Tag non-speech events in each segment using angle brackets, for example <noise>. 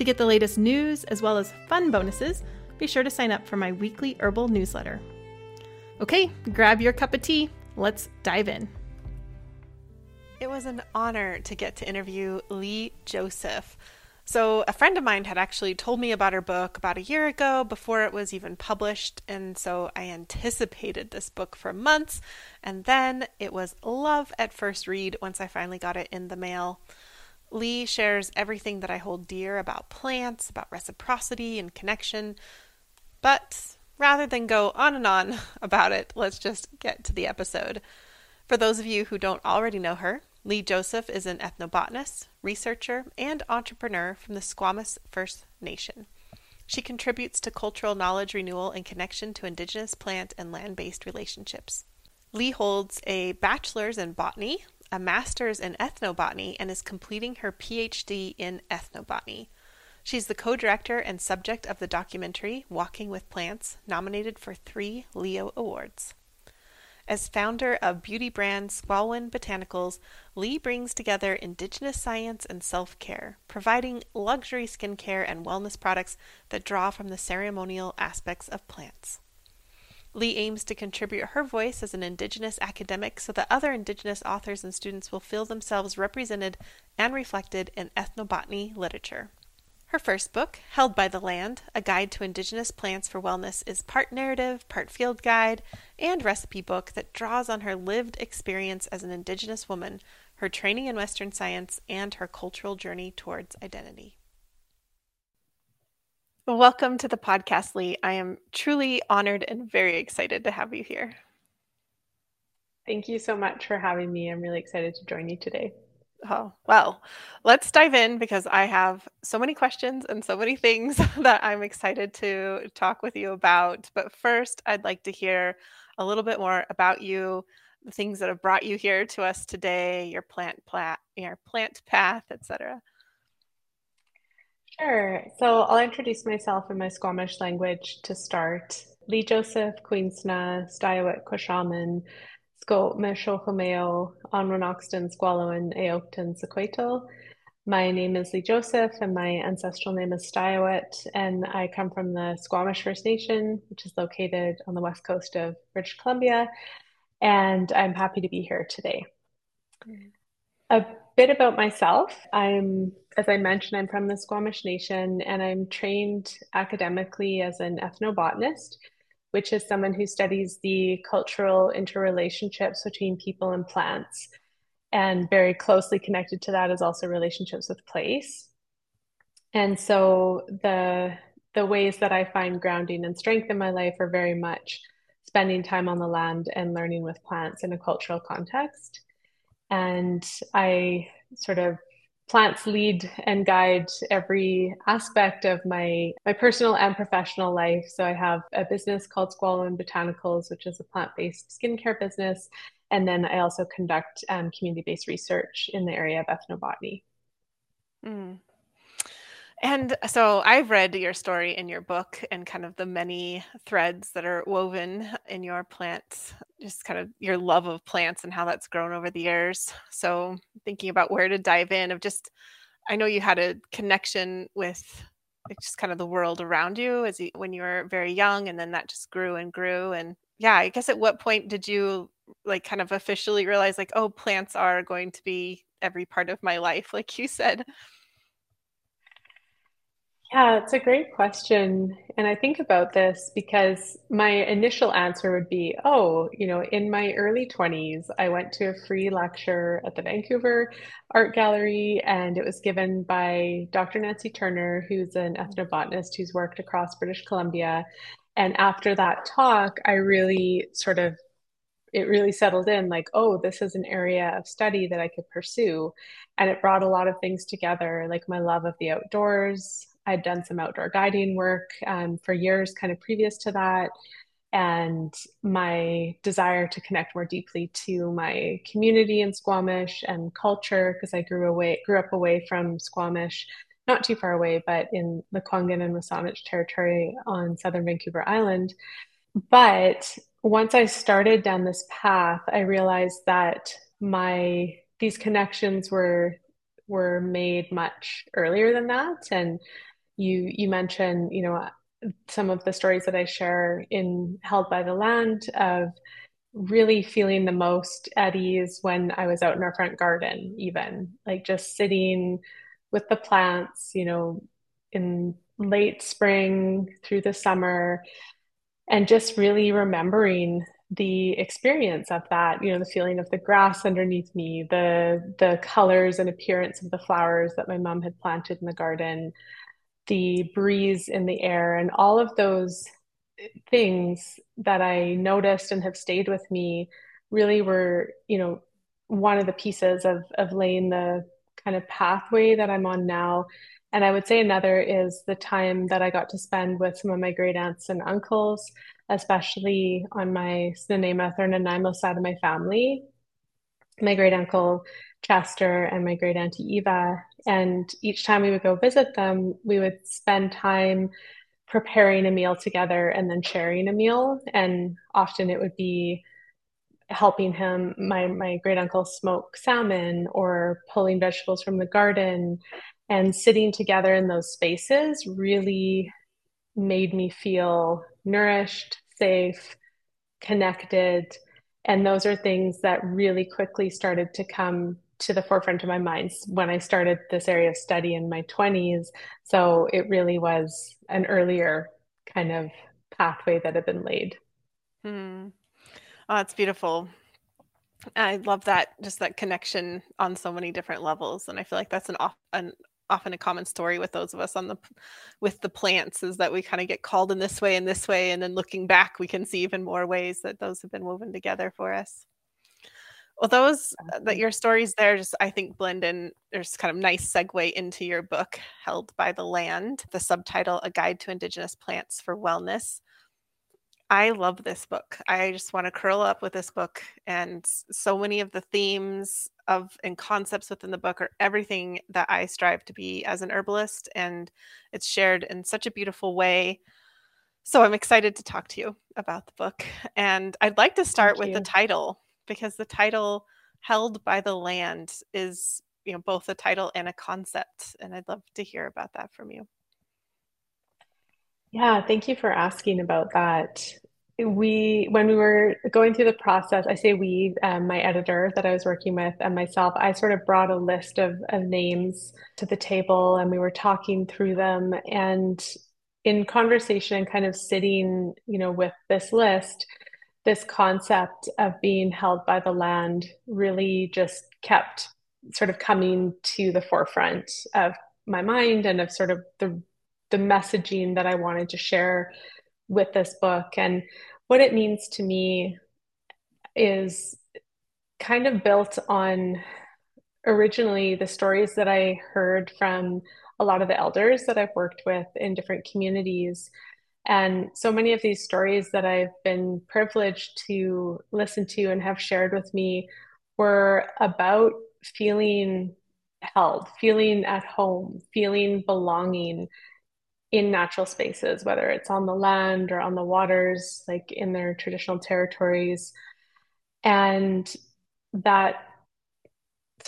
To get the latest news as well as fun bonuses, be sure to sign up for my weekly herbal newsletter. Okay, grab your cup of tea. Let's dive in. It was an honor to get to interview Leigh Joseph. So, a friend of mine had actually told me about her book about a year ago before it was even published, and so I anticipated this book for months, and then it was love at first read once I finally got it in the mail. Leigh shares everything that I hold dear about plants, about reciprocity and connection. But rather than go on and on <laughs> about it, let's just get to the episode. For those of you who don't already know her, Leigh Joseph is an ethnobotanist, researcher, and entrepreneur from the Squamish First Nation. She contributes to cultural knowledge renewal and connection to Indigenous plant and land based relationships. Leigh holds a bachelor's in botany, a master's in ethnobotany and is completing her PhD in ethnobotany. She's the co director and subject of the documentary Walking with Plants, nominated for three Leo Awards. As founder of beauty brand Skwalwen Botanicals, Leigh brings together indigenous science and self care, providing luxury skincare and wellness products that draw from the ceremonial aspects of plants. Leigh aims to contribute her voice as an Indigenous academic so that other Indigenous authors and students will feel themselves represented and reflected in ethnobotany literature. Her first book, Held by the Land A Guide to Indigenous Plants for Wellness, is part narrative, part field guide, and recipe book that draws on her lived experience as an Indigenous woman, her training in Western science, and her cultural journey towards identity. Welcome to the podcast, Leigh. I am truly honored and very excited to have you here. Thank you so much for having me. I'm really excited to join you today. Oh, well, let's dive in because I have so many questions and so many things <laughs> that I'm excited to talk with you about. But first, I'd like to hear a little bit more about you, the things that have brought you here to us today, your plant plat, your plant path, etc. Sure. So I'll introduce myself in my Squamish language to start. Leigh Joseph, Queensna, Stiawit, Quashaman, Scope, Meshohomeo, Onronoxton, Squallowan, Aokton, Sequato. My name is Leigh Joseph, and my ancestral name is Stiawit, and I come from the Squamish First Nation, which is located on the west coast of British Columbia, and I'm happy to be here today. Mm. A bit about myself. I'm, as I mentioned, I'm from the Squamish Nation and I'm trained academically as an ethnobotanist, which is someone who studies the cultural interrelationships between people and plants. And very closely connected to that is also relationships with place. And so the the ways that I find grounding and strength in my life are very much spending time on the land and learning with plants in a cultural context and I sort of plants lead and guide every aspect of my my personal and professional life. So I have a business called Skwalwen Botanicals, which is a plant-based skincare business, and then I also conduct um, community-based research in the area of ethnobotany. Mm. And so I've read your story in your book and kind of the many threads that are woven in your plants, just kind of your love of plants and how that's grown over the years. <sighs> So thinking about where to dive in of just I know you had a connection with just kind of the world around you as you, when you were very young and then that just grew and grew and yeah, I guess at what point did you like kind of officially realize like oh plants are going to be every part of my life <laughs> like you said? Yeah, it's a great question. And I think about this because my initial answer would be, oh, you know, in my early 20s, I went to a free lecture at the Vancouver Art Gallery, and it was given by Dr. Nancy Turner, who's an ethnobotanist who's worked across British Columbia. And after that talk, I really sort of it really settled in like, oh, this is an area of study that I could pursue. And it brought a lot of things together, like my love of the outdoors, I'd done some outdoor guiding work um, for years, kind of previous to that, and my desire to connect more deeply to my community in Squamish and culture, because I grew away, grew up away from Squamish, not too far away, but in the Kwangan and Wasanich territory on southern Vancouver Island. But once I started down this path, I realized that my these connections were were made much earlier than that and you you mentioned you know some of the stories that I share in Held by the Land of really feeling the most at ease when I was out in our front garden, even like just sitting with the plants, you know, in late spring through the summer, and just really remembering the experience of that you know the feeling of the grass underneath me the the colors and appearance of the flowers that my mom had planted in the garden the breeze in the air and all of those things that I noticed and have stayed with me really were, you know, one of the pieces of of laying the kind of pathway that I'm on now. And I would say another is the time that I got to spend with some of my great aunts and uncles, especially on my the Snuneymuxw or Nanaimo side of my family. My great uncle Chester and my great auntie Eva. And each time we would go visit them, we would spend time preparing a meal together and then sharing a meal. And often it would be helping him, my, my great uncle, smoke salmon or pulling vegetables from the garden. And sitting together in those spaces really made me feel nourished, safe, connected. And those are things that really quickly started to come to the forefront of my mind when I started this area of study in my 20s. So it really was an earlier kind of pathway that had been laid. Hmm. Oh, that's beautiful. I love that, just that connection on so many different levels. And I feel like that's an, an often a common story with those of us on the with the plants is that we kind of get called in this way and this way and then looking back we can see even more ways that those have been woven together for us well, those uh, that your stories there just I think blend in. There's kind of nice segue into your book, Held by the Land, the subtitle A Guide to Indigenous Plants for Wellness. I love this book. I just want to curl up with this book and so many of the themes of and concepts within the book are everything that I strive to be as an herbalist and it's shared in such a beautiful way. So I'm excited to talk to you about the book and I'd like to start with the title because the title held by the land is you know both a title and a concept and i'd love to hear about that from you. Yeah thank you for asking about that. We when we were going through the process i say we um, my editor that i was working with and myself i sort of brought a list of, of names to the table and we were talking through them. And in conversation and kind of sitting you know with this list this concept of being held by the land really just kept sort of coming to the forefront of my mind and of sort of the the messaging that I wanted to share with this book. And what it means to me is kind of built on originally the stories that I heard from a lot of the elders that I've worked with in different communities and so many of these stories that I've been privileged to listen to and have shared with me were about feeling held, feeling at home, feeling belonging in natural spaces, whether it's on the land or on the waters, like in their traditional territories. And that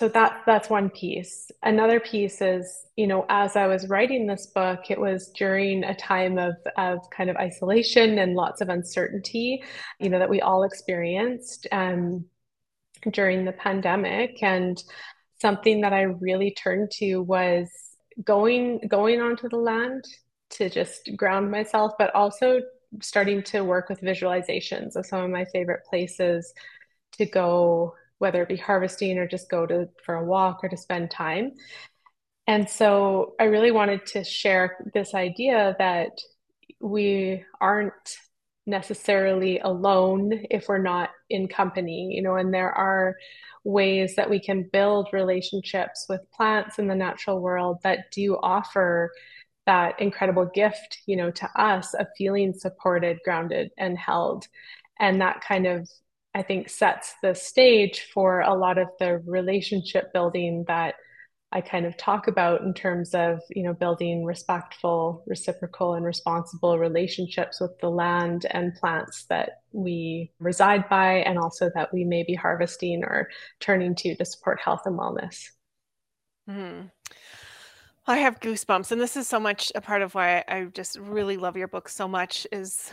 so that that's one piece. Another piece is you know as i was writing this book it was during a time of of kind of isolation and lots of uncertainty you know that we all experienced um, during the pandemic. And something that i really turned to was going going onto the land to just ground myself, but also starting to work with visualizations. Of some of my favorite places to go, whether it be harvesting or just go to for a walk or to spend time. And so I really wanted to share this idea that we aren't necessarily alone if we're not in company, you know, and there are ways that we can build relationships with plants in the natural world that do offer that incredible gift, you know, to us of feeling supported, grounded, and held. And that kind of, I think, sets the stage for a lot of the relationship building that I kind of talk about in terms of, you know, building respectful, reciprocal, and responsible relationships with the land and plants that we reside by, and also that we may be harvesting or turning to to support health and wellness. Mm. I have goosebumps, and this is so much a part of why I just really love your book so much is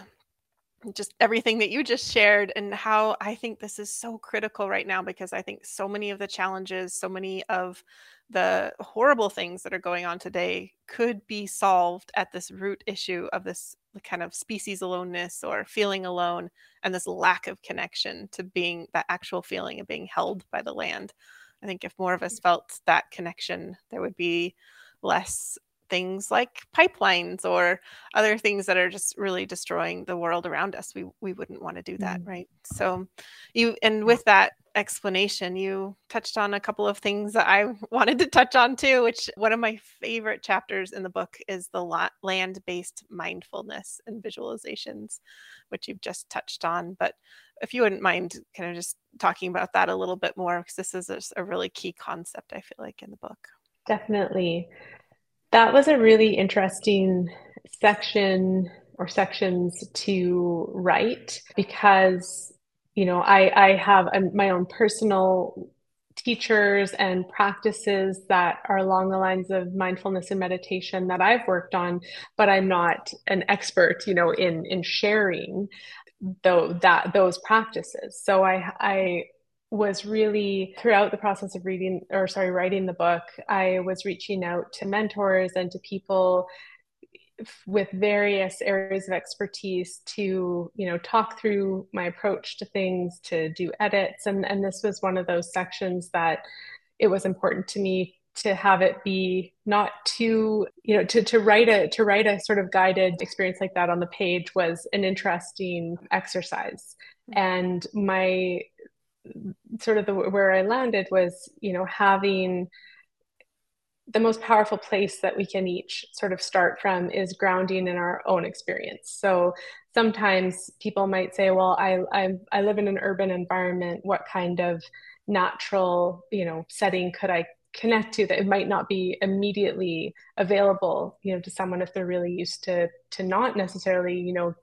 just everything that you just shared and how I think this is so critical right now because I think so many of the challenges, so many of the horrible things that are going on today could be solved at this root issue of this kind of species aloneness or feeling alone and this lack of connection to being that actual feeling of being held by the land. I think if more of us mm. felt that connection, there would be less things like pipelines or other things that are just really destroying the world around us we we wouldn't want to do that mm-hmm. right so you and with that explanation you touched on a couple of things that i <laughs> wanted to touch on too which one of my favorite chapters in the book is the land-based mindfulness and visualizations which you've just touched on but if you wouldn't mind kind of just talking about that a little bit more because this is a, a really key concept i feel like in the book Definitely. That was a really interesting section or sections to write because, you know, I, I have a, my own personal teachers and practices that are along the lines of mindfulness and meditation that I've worked on, but I'm not an expert, you know, in in sharing though that those practices. So I I was really throughout the process of reading or sorry writing the book i was reaching out to mentors and to people with various areas of expertise to you know talk through my approach to things to do edits. And and this was one of those sections that it was important to me to have it be not too you know to, to write a to write a sort of guided experience like that on the page was an interesting exercise. Mm-hmm. And my sort of the where I landed was, you know, having the most powerful place that we can each sort of start from is grounding in our own experience. So sometimes people might say, well, I, I, I live in an urban environment. What kind of natural, you know, setting could I connect to that it might not be immediately available, you know, to someone if they're really used to, to not necessarily, you know,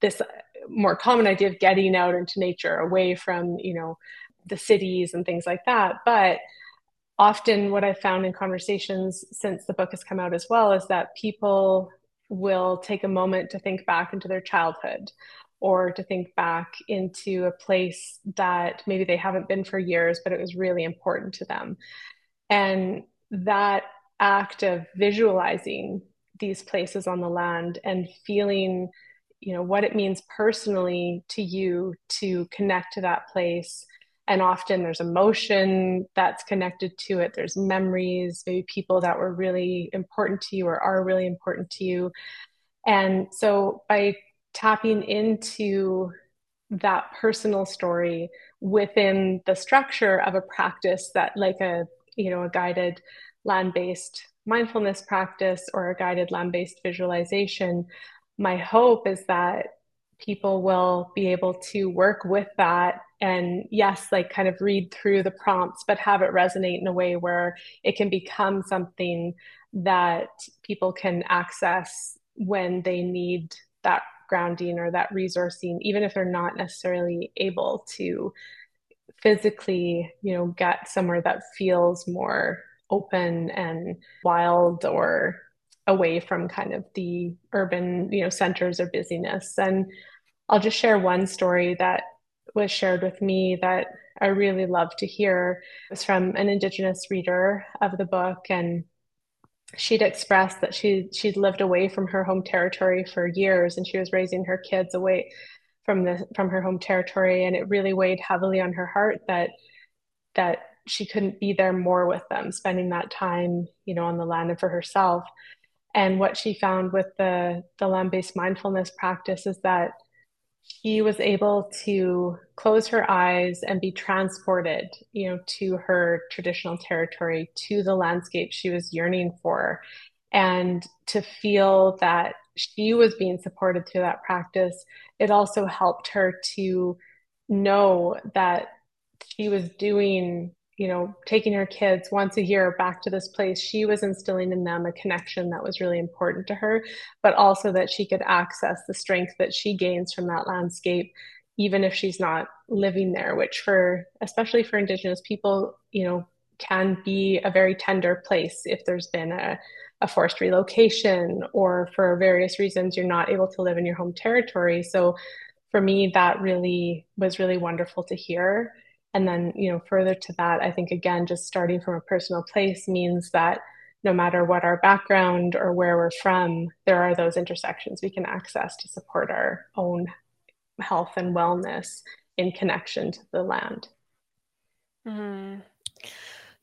this more common idea of getting out into nature away from you know the cities and things like that. But often what i've found in conversations since the book has come out as well is that people will take a moment to think back into their childhood or to think back into a place that maybe they haven't been for years but it was really important to them. And that act of visualizing these places on the land and feeling you know what it means personally to you to connect to that place. And often there's emotion that's connected to it. There's memories maybe people that were really important to you or are really important to you. And so by tapping into that personal story within the structure of a practice that like a you know a guided land-based mindfulness practice or a guided land-based visualization my hope is that people will be able to work with that and yes like kind of read through the prompts but have it resonate in a way where it can become something that people can access when they need that grounding or that resourcing even if they're not necessarily able to physically you know get somewhere that feels more open and wild or away from kind of the urban you know centers or busyness. And i'll just share one story that was shared with me that i really love to hear. Was from an indigenous reader of the book and she'd expressed that she she'd lived away from her home territory for years and she was raising her kids away from the from her home territory. And it really weighed heavily on her heart that that she couldn't be there more with them spending that time you know on the land and for herself and what she found with the the land-based mindfulness practice is that she was able to close her eyes and be transported you know to her traditional territory to the landscape she was yearning for and to feel that she was being supported through that practice. It also helped her to know that she was doing you know, taking her kids once a year back to this place, she was instilling in them a connection that was really important to her, but also that she could access the strength that she gains from that landscape, even if she's not living there, which for, especially for Indigenous people, you know, can be a very tender place if there's been a, a forced relocation or for various reasons you're not able to live in your home territory. So for me, that really was really wonderful to hear and then, you know, further to that, I think again, just starting from a personal place means that no matter what our background or where we're from, there are those intersections we can access to support our own health and wellness in connection to the land. Mm-hmm.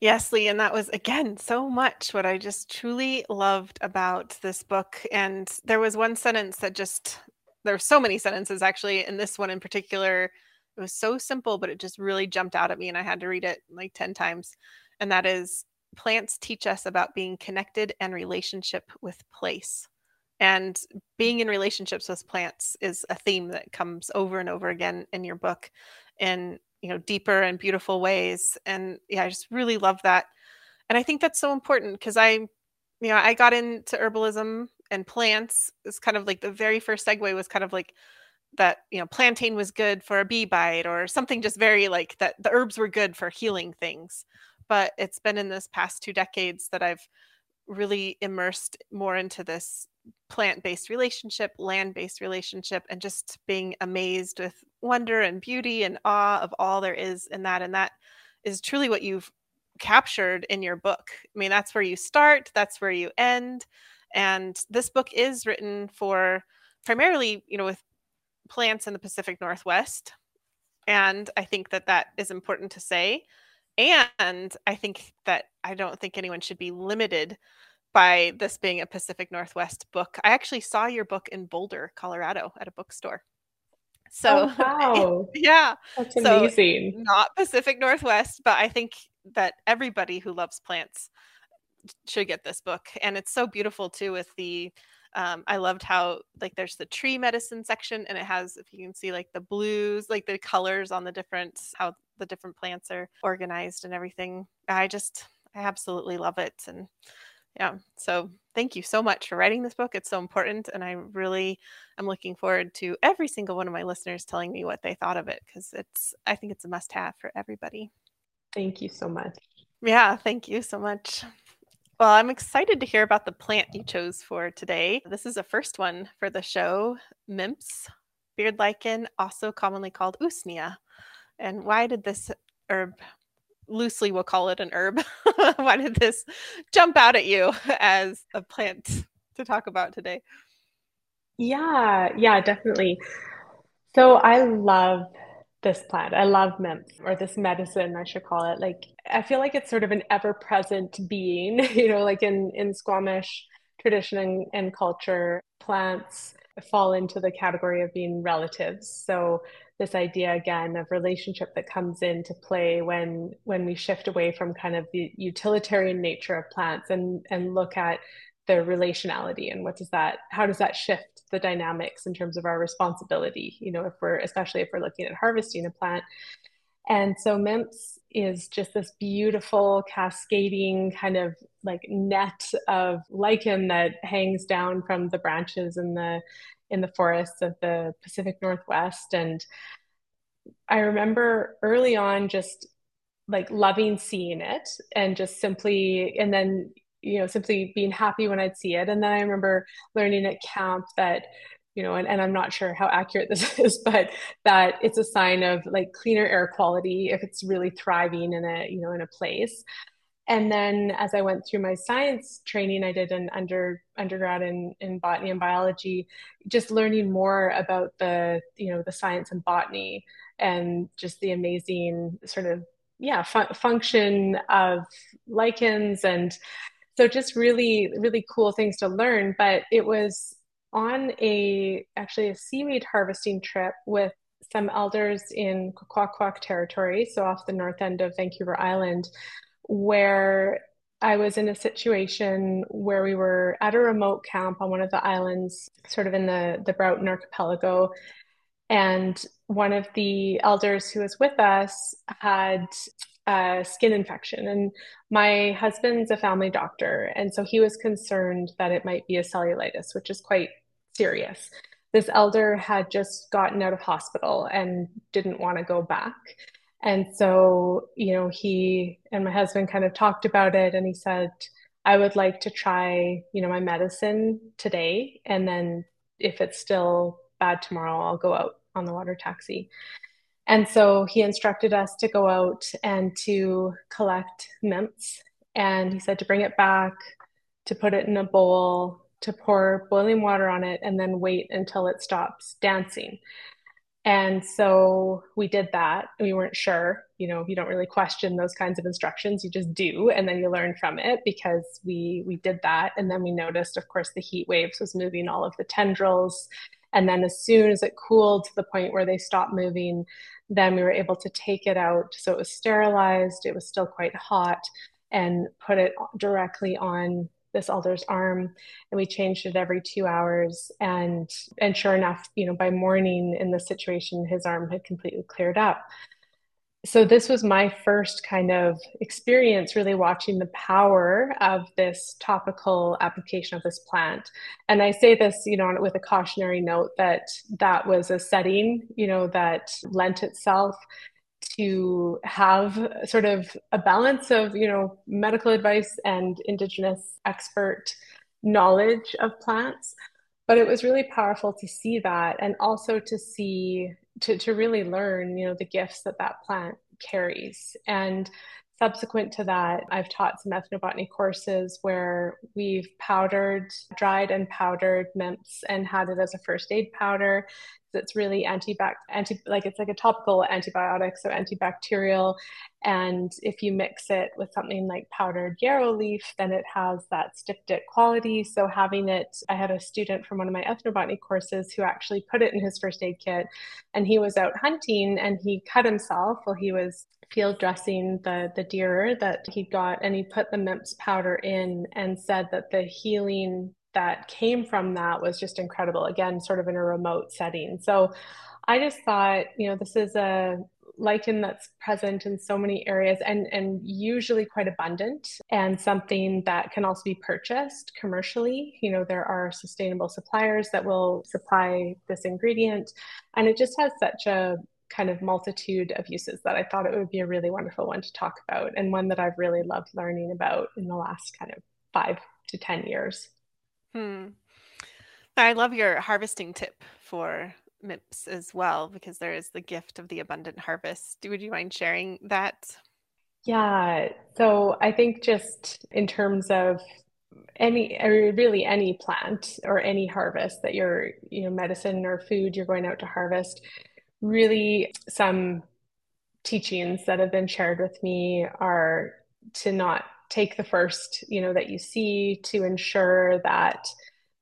Yes, Leigh, and that was again so much what I just truly loved about this book. And there was one sentence that just there were so many sentences actually, and this one in particular it was so simple, but it just really jumped out at me and I had to read it like 10 times. And that is plants teach us about being connected and relationship with place. And being in relationships with plants is a theme that comes over and over again in your book in, you know, deeper and beautiful ways. And yeah, I just really love that. And I think that's so important because I, you know, I got into herbalism and plants. It's kind of like the very first segue was kind of like that you know plantain was good for a bee bite or something just very like that the herbs were good for healing things. But it's been in this past two decades that i've really immersed more into this plant-based relationship land-based relationship and just being amazed with wonder and beauty and awe of all there is in that. And that is truly what you've captured in your book. I mean that's where you start that's where you end. And this book is written for primarily you know with plants in the Pacific Northwest. And I think that that is important to say. And I think that I don't think anyone should be limited by this being a Pacific Northwest book. I actually saw your book in Boulder, Colorado at a bookstore. So, oh, <laughs> wow. yeah. That's amazing. So not Pacific Northwest, but I think that everybody who loves plants should get this book. And it's so beautiful too with the um, I loved how like there's the tree medicine section and it has if you can see like the blues, like the colors on the different how the different plants are organized and everything. I just I absolutely love it and yeah so thank you so much for writing this book. It's so important and i really am looking forward to every single one of my listeners telling me what they thought of it because it's i think it's a must have for everybody. Thank you so much. Yeah thank you so much well, I'm excited to hear about the plant you chose for today. This is a first one for the show, Mimts, beard lichen, also commonly called usnea. And why did this herb, loosely we'll call it an herb, <laughs> why did this jump out at you <laughs> as a plant to talk about today? Yeah, yeah, definitely. So I love this plant. I love mimts or this medicine, I should call it. Like I feel like it's sort of an ever-present being, <laughs> you know, like in in Squamish tradition and, and culture, plants fall into the category of being relatives. So this idea again of relationship that comes into play when when we shift away from kind of the utilitarian nature of plants and and look at the relationality and what does that how does that shift the dynamics in terms of our responsibility you know if we're especially if we're looking at harvesting a plant. And so mimts is just this beautiful cascading kind of like net of lichen that hangs down from the branches in the in the forests of the Pacific Northwest. And I remember early on just like loving seeing it and just simply and then you know, simply being happy when I'd see it. And then I remember learning at camp that, you know, and, and I'm not sure how accurate this <laughs> is, but that it's a sign of like cleaner air quality if it's really thriving in a, you know, in a place. And then as I went through my science training, I did an under undergrad in, in botany and biology, just learning more about the, you know, the science and botany and just the amazing sort of yeah fu- function of lichens and so just really really cool things to learn but it was on a actually a seaweed harvesting trip with some elders in Kwakwaka'wakw territory, so off the north end of Vancouver Island, where I was in a situation where we were at a remote camp on one of the islands, sort of in the, the Broughton Archipelago. And one of the elders who was with us had a skin infection. And my husband's a family doctor. And so he was concerned that it might be a cellulitis, which is quite serious. This elder had just gotten out of hospital and didn't want to go back. And so, you know, he and my husband kind of talked about it and he said, I would like to try, you know, my medicine today. And then if it's still bad tomorrow, I'll go out on the water taxi. And so he instructed us to go out and to collect mimts. And he said to bring it back, to put it in a bowl, to pour boiling water on it, and then wait until it stops dancing. And so we did that. We weren't sure, you know, you don't really question those kinds of instructions. You just do, and then you learn from it because we we did that. And then we noticed, of course, the heat waves was moving all of the tendrils. And then as soon as it cooled to the point where they stopped moving, then we were able to take it out. So it was sterilized, it was still quite hot, and put it directly on this alder's arm and we changed it every two hours and and sure enough you know by morning in the situation his arm had completely cleared up so this was my first kind of experience really watching the power of this topical application of this plant. And i say this you know with a cautionary note that that was a setting you know that lent itself to have sort of a balance of you know medical advice and indigenous expert knowledge of plants. But it was really powerful to see that and also to see to, to really learn you know the gifts that that plant carries. And subsequent to that i've taught some ethnobotany courses where we've powdered dried and powdered mimts and had it as a first aid powder that's really anti-bac anti like it's like a topical antibiotic so antibacterial. And if you mix it with something like powdered yarrow leaf then it has that styptic quality. So having it i had a student from one of my ethnobotany courses who actually put it in his first aid kit and he was out hunting and he cut himself while he was field dressing the the deer that he got and he put the mimts powder in and said that the healing that came from that was just incredible. Again, sort of in a remote setting. So I just thought, you know, this is a lichen that's present in so many areas and, and usually quite abundant and something that can also be purchased commercially. You know, there are sustainable suppliers that will supply this ingredient. And it just has such a kind of multitude of uses that I thought it would be a really wonderful one to talk about and one that I've really loved learning about in the last kind of five to 10 years. Hmm. I love your harvesting tip for mimts as well because there is the gift of the abundant harvest. Would you mind sharing that? Yeah. So I think just in terms of any really any plant or any harvest that you're you know medicine or food you're going out to harvest really some teachings that have been shared with me are to not take the first, you know, that you see to ensure that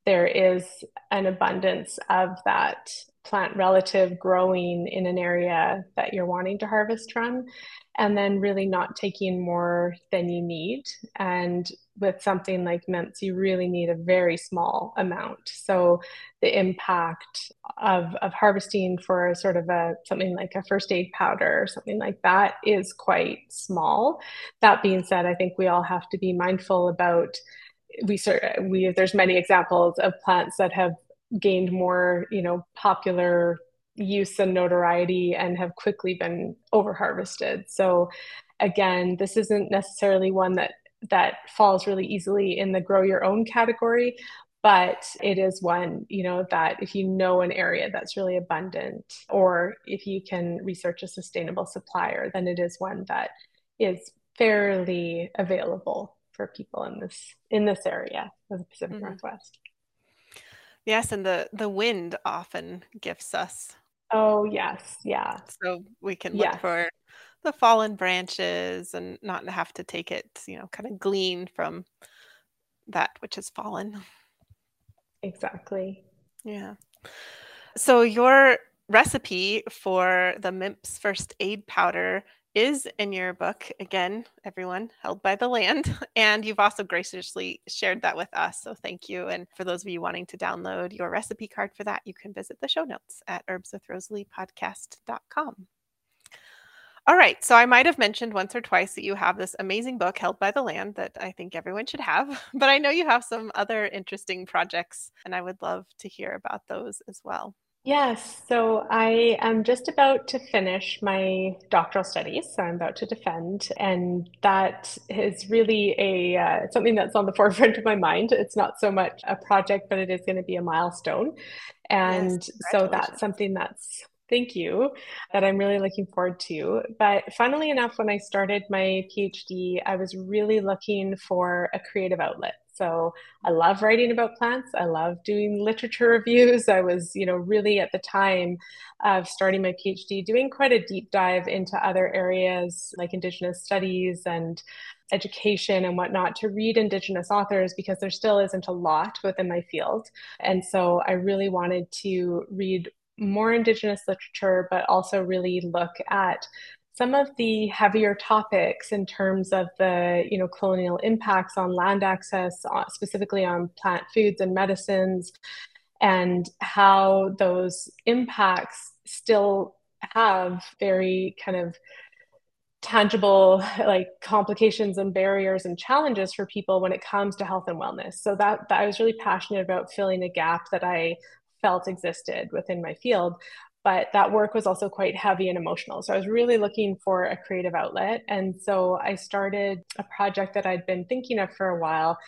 there is an abundance of that plant relative growing in an area that you're wanting to harvest from and then really not taking more than you need. And with something like mimts you really need a very small amount. So the impact of, of harvesting for sort of a something like a first aid powder or something like that is quite small. That being said i think we all have to be mindful about we we there's many examples of plants that have gained more you know popular use and notoriety and have quickly been over harvested so again this isn't necessarily one that that falls really easily in the grow your own category but it is one you know that if you know an area that's really abundant or if you can research a sustainable supplier then it is one that is fairly available for people in this in this area of the Pacific mm-hmm. Northwest. Yes, and the the wind often gifts us. Oh yes, yeah. So we can look yes. for the fallen branches and not have to take it, you know, kind of glean from that which has fallen. Exactly. Yeah. So your recipe for the Mimts first aid powder is in your book again everyone held by the land <laughs> and you've also graciously shared that with us so thank you and for those of you wanting to download your recipe card for that you can visit the show notes at herbswithrosalie.podcast.com all right so i might have mentioned once or twice that you have this amazing book held by the land that i think everyone should have <laughs> but i know you have some other interesting projects and i would love to hear about those as well Yes, so I am just about to finish my doctoral studies. So I'm about to defend, and that is really a uh, something that's on the <laughs> forefront of my mind. It's not so much a project, but it is going to be a milestone, and yes, so that's something that's thank you that I'm really looking forward to. But funnily enough, when I started my PhD, I was really looking for a creative outlet. So I love writing about plants. I love doing literature <laughs> reviews. I was, you know, really at the time of starting my PhD doing quite a deep dive into other areas like Indigenous studies and education and whatnot to read Indigenous authors because there still isn't a lot within my field. And so I really wanted to read more Indigenous literature, but also really look at some of the heavier topics in terms of the you know colonial impacts on land access uh, specifically on plant foods and medicines and how those impacts still have very kind of tangible like complications and barriers and challenges for people when it comes to health and wellness. So that, that i was really passionate about filling a gap that i felt existed within my field but that work was also quite heavy and emotional. So I was really looking for a creative outlet. And so I started a project that I'd been thinking of for a while,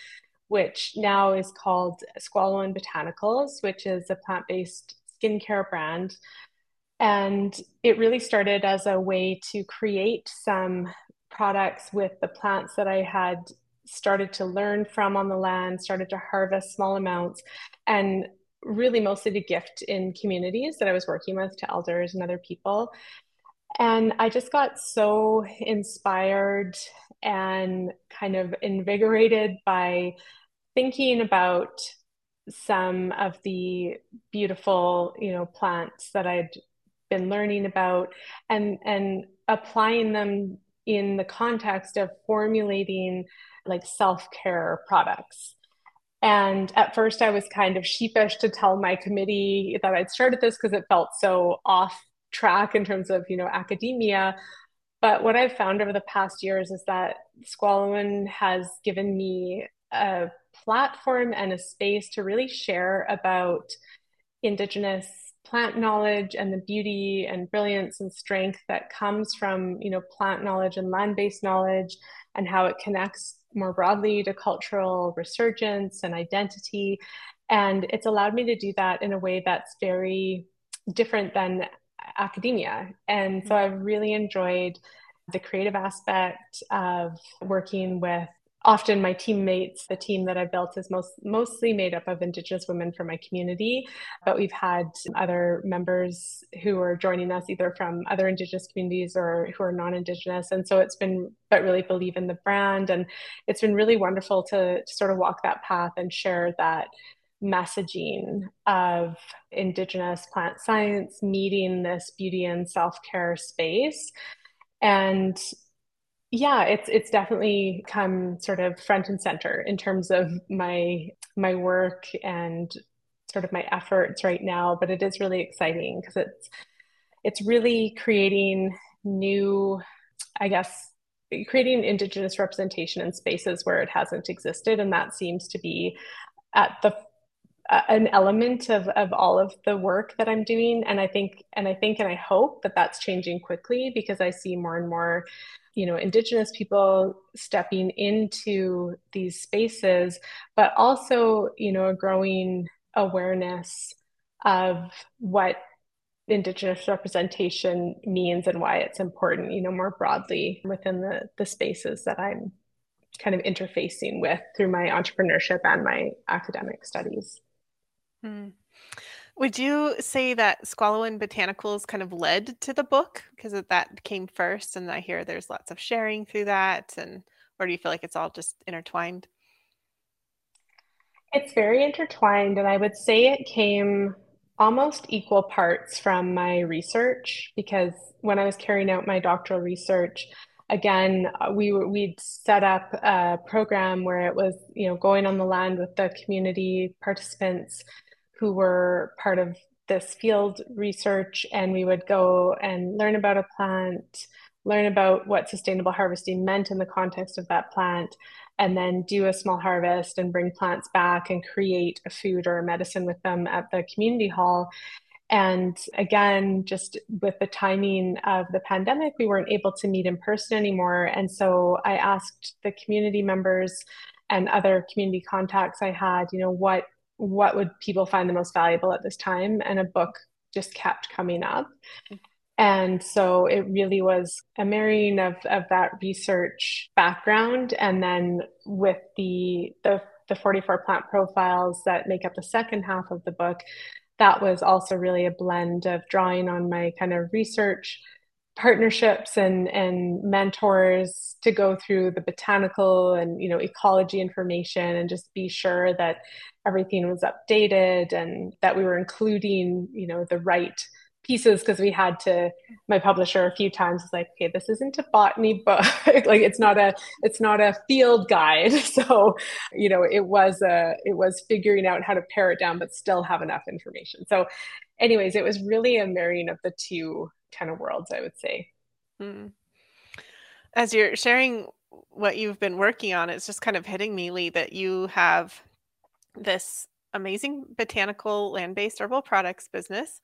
which now is called Skwalwen Botanicals, which is a plant based skincare brand. And it really started as a way to create some products with the plants that I had started to learn from on the land, started to harvest small amounts, and really mostly to gift in communities that I was working with to elders and other people. And I just got so inspired and kind of invigorated by thinking about some of the beautiful, you know, plants that I'd been learning about and and applying them in the context of formulating like self-care products and at first, I was kind of sheepish to tell my committee that I'd started this because it felt so off track in terms of, you know, academia. But what I've found over the past years is that Skwalwen has given me a platform and a space to really share about Indigenous plant knowledge and the beauty and brilliance and strength that comes from, you know, plant knowledge and land-based knowledge and how it connects more broadly to cultural resurgence and identity. And it's allowed me to do that in a way that's very different than academia. And so mm-hmm. I've really enjoyed the creative aspect of working with often my teammates the team that i built is most mostly made up of indigenous women from my community but we've had other members who are joining us either from other indigenous communities or who are non-indigenous. And so it's been but really believe in the brand. And it's been really wonderful to, to sort of walk that path and share that messaging of indigenous plant science meeting this beauty and self-care space. And yeah, it's it's definitely come sort of front and center in terms of my my work and sort of my efforts right now, but it is really exciting because it's it's really creating new, I guess, creating indigenous representation in spaces where it hasn't existed, and that seems to be at the an element of of all of the work that I'm doing, and I think and I think and I hope that that's changing quickly because I see more and more you know indigenous people stepping into these spaces but also you know a growing awareness of what Indigenous representation means and why it's important, you know, more broadly within the, the spaces that I'm kind of interfacing with through my entrepreneurship and my academic studies. Hmm. Would you say that Skwalwen Botanicals kind of led to the book because that came first, and I hear there's lots of sharing through that, and or do you feel like it's all just intertwined? It's very intertwined, and I would say it came almost equal parts from my research because when I was carrying out my doctoral research, again, we we'd set up a program where it was, you know, going on the land with the community participants who were part of this field research, and we would go and learn about a plant, learn about what sustainable harvesting meant in the context of that plant, and then do a small harvest and bring plants back and create a food or a medicine with them at the community hall. And again, just with the timing of the pandemic, we weren't able to meet in person anymore. And so I asked the community members and other community contacts I had, you know, what what would people find the most valuable at this time? And a book just kept coming up. And so it really was a marrying of, of that research background and then with the, the the 44 plant profiles that make up the second half of the book, that was also really a blend of drawing on my kind of research partnerships and and mentors to go through the botanical and you know ecology information and just be sure that everything was updated and that we were including you know the right pieces because we had to my publisher a few times was like okay this isn't a botany book. <laughs> Like it's not a it's not a field guide. <laughs> So you know it was a it was figuring out how to pare it down but still have enough information. So anyways it was really a marrying of the two kind of worlds i would say. Mm. as you're sharing what you've been working on it's just kind of hitting me Leigh that you have this amazing botanical land-based herbal products business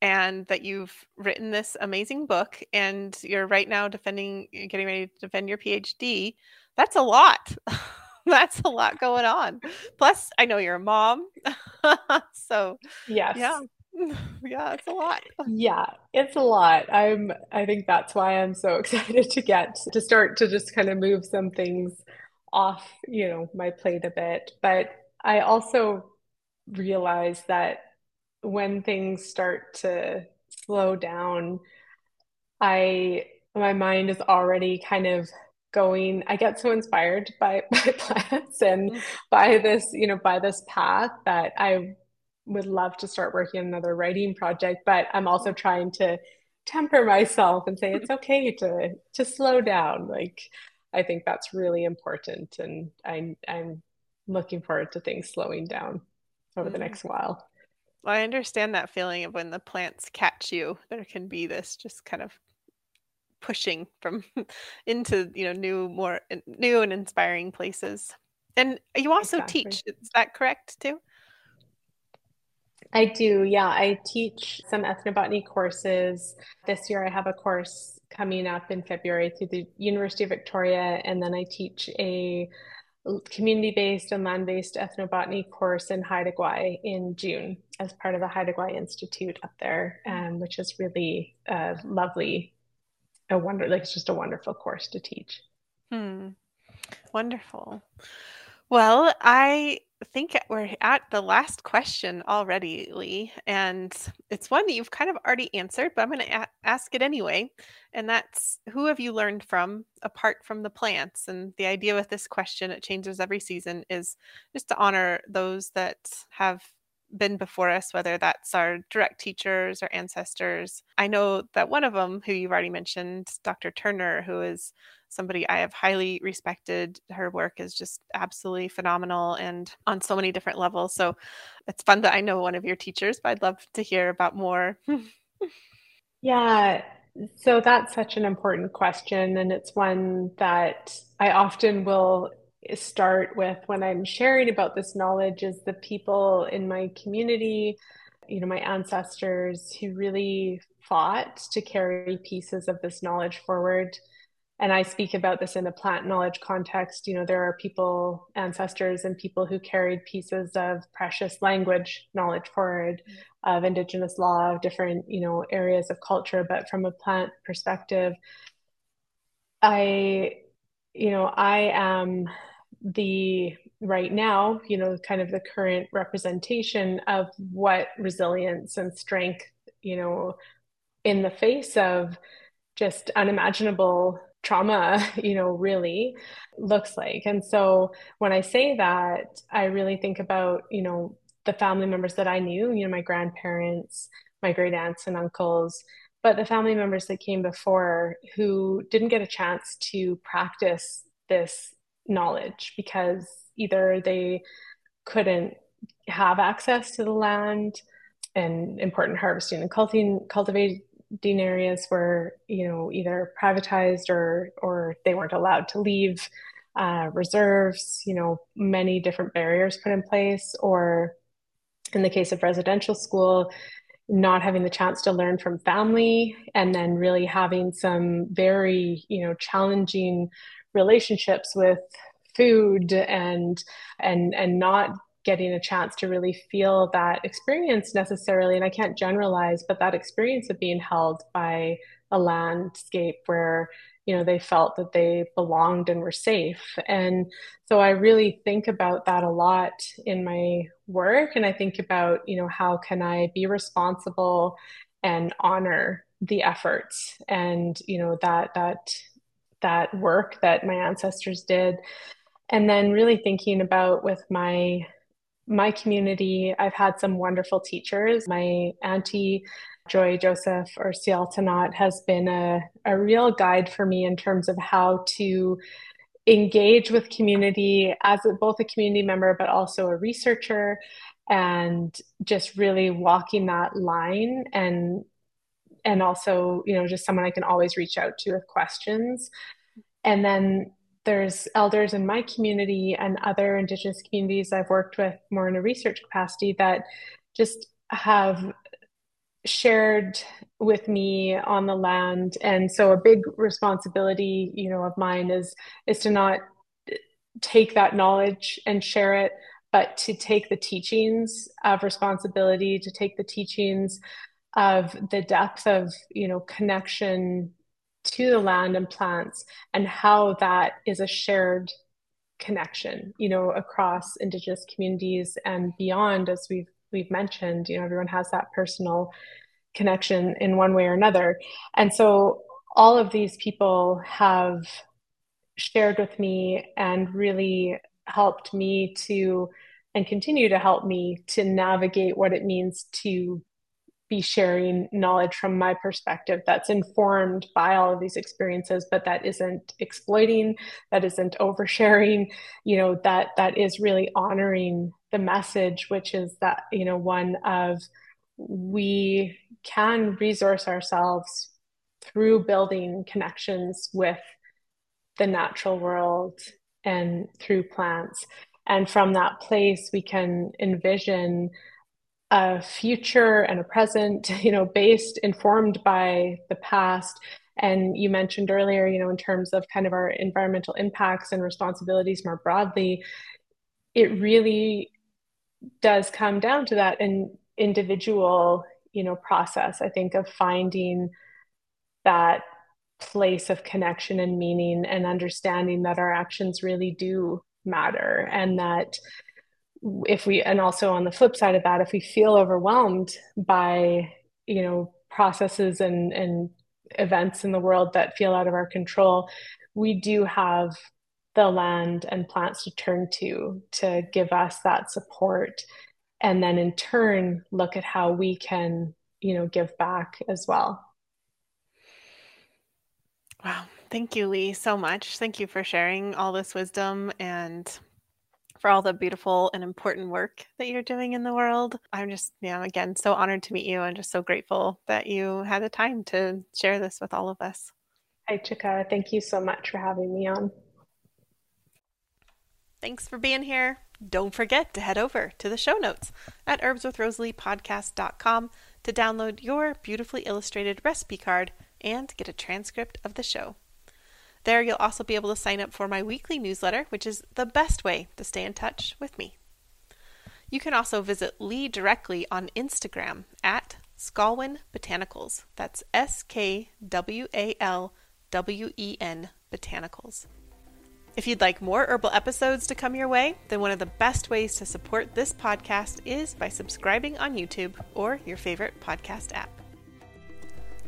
and that you've written this amazing book and you're right now defending getting ready to defend your phd that's a lot. <laughs> That's a lot going on. Plus i know you're a mom. <laughs> So yes. Yeah <laughs> yeah it's a lot. Yeah it's a lot. I'm i think that's why i'm so excited to get to start to just kind of move some things off you know my plate a bit. But I also realize that when things start to slow down, I my mind is already kind of going i get so inspired by <laughs> by plants and mm-hmm. by this you know by this path that i would love to start working on another writing project but i'm also trying to temper myself and say it's okay to to slow down like i think that's really important and i i'm looking forward to things slowing down over mm. the next while. Well, I understand that feeling of when the plants catch you. There can be this just kind of pushing from <laughs> into you know new, more new and inspiring places. And you also exactly. teach. Is that correct too? I do, yeah. I teach some ethnobotany courses. This year I have a course coming up in February through the University of Victoria, and then I teach a community-based and land-based ethnobotany course in Haida Gwaii in June as part of the Haida Gwaii Institute up there, um, which is really a lovely, a wonder, like it's just a wonderful course to teach. Hmm. Wonderful. Well, I think we're at the last question already, Leigh, and it's one that you've kind of already answered, but I'm going to a- ask it anyway. And that's who have you learned from apart from the plants? And the idea with this question, it changes every season, is just to honor those that have been before us, whether that's our direct teachers or ancestors. I know that one of them, who you've already mentioned, Dr. Turner, who is somebody I have highly respected. Her work is just absolutely phenomenal and on so many different levels. So it's fun that I know one of your teachers, but I'd love to hear about more. <laughs> yeah. So that's such an important question. And it's one that I often will start with when I'm sharing about this knowledge is the people in my community, you know, my ancestors who really fought to carry pieces of this knowledge forward and I speak about this in the plant knowledge context. You know, there are people, ancestors, and people who carried pieces of precious language knowledge forward of indigenous law, of different, you know, areas of culture. But from a plant perspective, I, you know, I am the right now, you know, kind of the current representation of what resilience and strength, you know, in the face of just unimaginable trauma, <laughs> you know, really looks like. And so when I say that, I really think about, you know, the family members that I knew, you know, my grandparents, my great aunts and uncles, but the family members that came before who didn't get a chance to practice this knowledge because either they couldn't have access to the land and important harvesting and cultivating, areas were you know either privatized or or they weren't allowed to leave uh, reserves you know many different barriers put in place or in the case of residential school not having the chance to learn from family and then really having some very you know challenging relationships with food and and and not getting a chance to really feel that experience necessarily. And i can't generalize but that experience of being held by a landscape where you know they felt that they belonged and were safe and so i really think about that a lot in my work and i think about you know how can i be responsible and honor the efforts and you know that that that work that my ancestors did and then really thinking about with my my community, I've had some wonderful teachers. My auntie, Joy Joseph or Ciel Tanat, has been a, a real guide for me in terms of how to engage with community as a, both a community member but also a researcher and just really walking that line and and also you know just someone i can always reach out to with questions. And then there's elders in my community and other Indigenous communities I've worked with more in a research capacity that just have shared with me on the land. And so a big responsibility you know of mine is is to not take that knowledge and share it but to take the teachings of responsibility to take the teachings of the depth of you know connection to the land and plants and how that is a shared connection you know across indigenous communities and beyond as we've we've mentioned you know everyone has that personal connection in one way or another. And so all of these people have shared with me and really helped me to and continue to help me to navigate what it means to be sharing knowledge from my perspective that's informed by all of these experiences but that isn't exploiting that isn't oversharing you know that that is really honoring the message which is that you know one of we can resource ourselves through building connections with the natural world and through plants and from that place we can envision a future and a present, <laughs> you know, based, informed by the past. And you mentioned earlier, you know, in terms of kind of our environmental impacts and responsibilities more broadly, it really does come down to that an individual, you know, process, I think, of finding that place of connection and meaning and understanding that our actions really do matter and that if we and also on the flip side of that if we feel overwhelmed by you know processes and and events in the world that feel out of our control we do have the land and plants to turn to to give us that support and then in turn look at how we can you know give back as well wow thank you Leigh so much thank you for sharing all this wisdom and for all the beautiful and important work that you're doing in the world. I'm just, you know, again, so honored to meet you and just so grateful that you had the time to share this with all of us. Hi, Chika. Thank you so much for having me on. Thanks for being here. Don't forget to head over to the show notes at herbswithrosalie.podcast.com to download your beautifully illustrated recipe card and get a transcript of the show. There, you'll also be able to sign up for my weekly newsletter, which is the best way to stay in touch with me. You can also visit Leigh directly on Instagram at Skwalwen Botanicals. That's S K W A L W E N Botanicals. If you'd like more herbal episodes to come your way, then one of the best ways to support this podcast is by subscribing on YouTube or your favorite podcast app.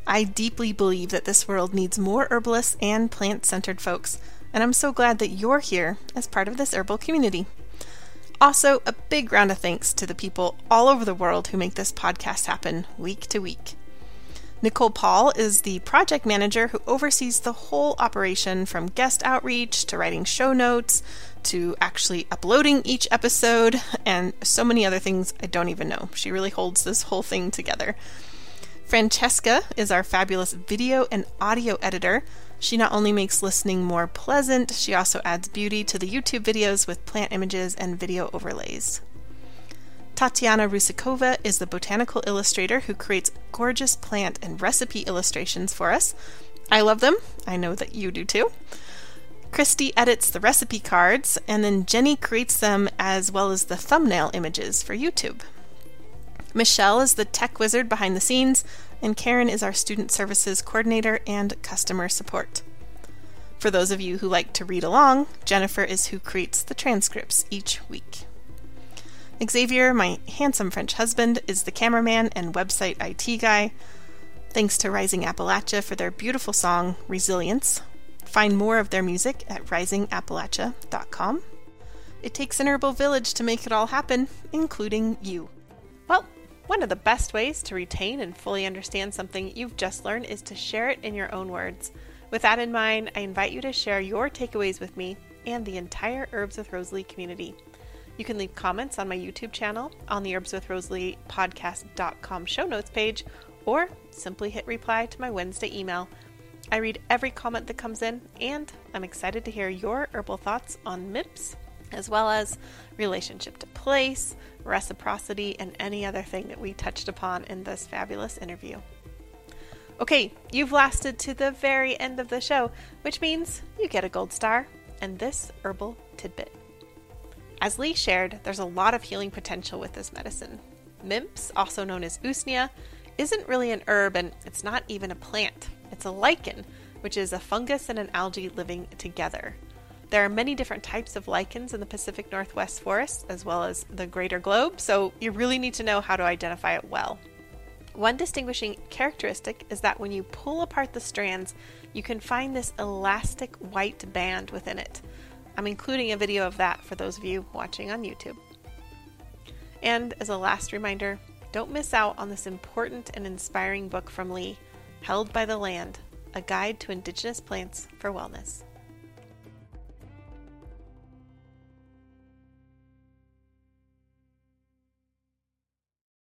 I deeply believe that this world needs more herbalists and plant centered folks, and I'm so glad that you're here as part of this herbal community. Also, a big round of thanks to the people all over the world who make this podcast happen week to week. Nicole Paul is the project manager who oversees the whole operation from guest outreach to writing show notes to actually uploading each episode and so many other things I don't even know. She really holds this whole thing together. Francesca is our fabulous video and audio editor. She not only makes listening more pleasant, she also adds beauty to the YouTube videos with plant images and video overlays. Tatiana Rusikova is the botanical illustrator who creates gorgeous plant and recipe illustrations for us. I love them. I know that you do too. Christy edits the recipe cards, and then Jenny creates them as well as the thumbnail images for YouTube. Michelle is the tech wizard behind the scenes, and Karen is our student services coordinator and customer support. For those of you who like to read along, Jennifer is who creates the transcripts each week. Xavier, my handsome French husband, is the cameraman and website IT guy. Thanks to Rising Appalachia for their beautiful song, Resilience. Find more of their music at risingappalachia.com. It takes an herbal village to make it all happen, including you. Well, one of the best ways to retain and fully understand something you've just learned is to share it in your own words. With that in mind, I invite you to share your takeaways with me and the entire Herbs with Rosalie community. You can leave comments on my YouTube channel, on the Herbs with Rosalie podcast.com show notes page, or simply hit reply to my Wednesday email. I read every comment that comes in, and I'm excited to hear your herbal thoughts on mimts, as well as relationship to place, reciprocity, and any other thing that we touched upon in this fabulous interview. Okay, you've lasted to the very end of the show, which means you get a gold star and this herbal tidbit. As Leigh shared, there's a lot of healing potential with this medicine. Mimts, also known as usnea, isn't really an herb and it's not even a plant. It's a lichen, which is a fungus and an algae living together. There are many different types of lichens in the Pacific Northwest forest, as well as the greater globe, so you really need to know how to identify it well. One distinguishing characteristic is that when you pull apart the strands, you can find this elastic white band within it. I'm including a video of that for those of you watching on YouTube. And as a last reminder, don't miss out on this important and inspiring book from Leigh, Held by the Land A Guide to Indigenous Plants for Wellness.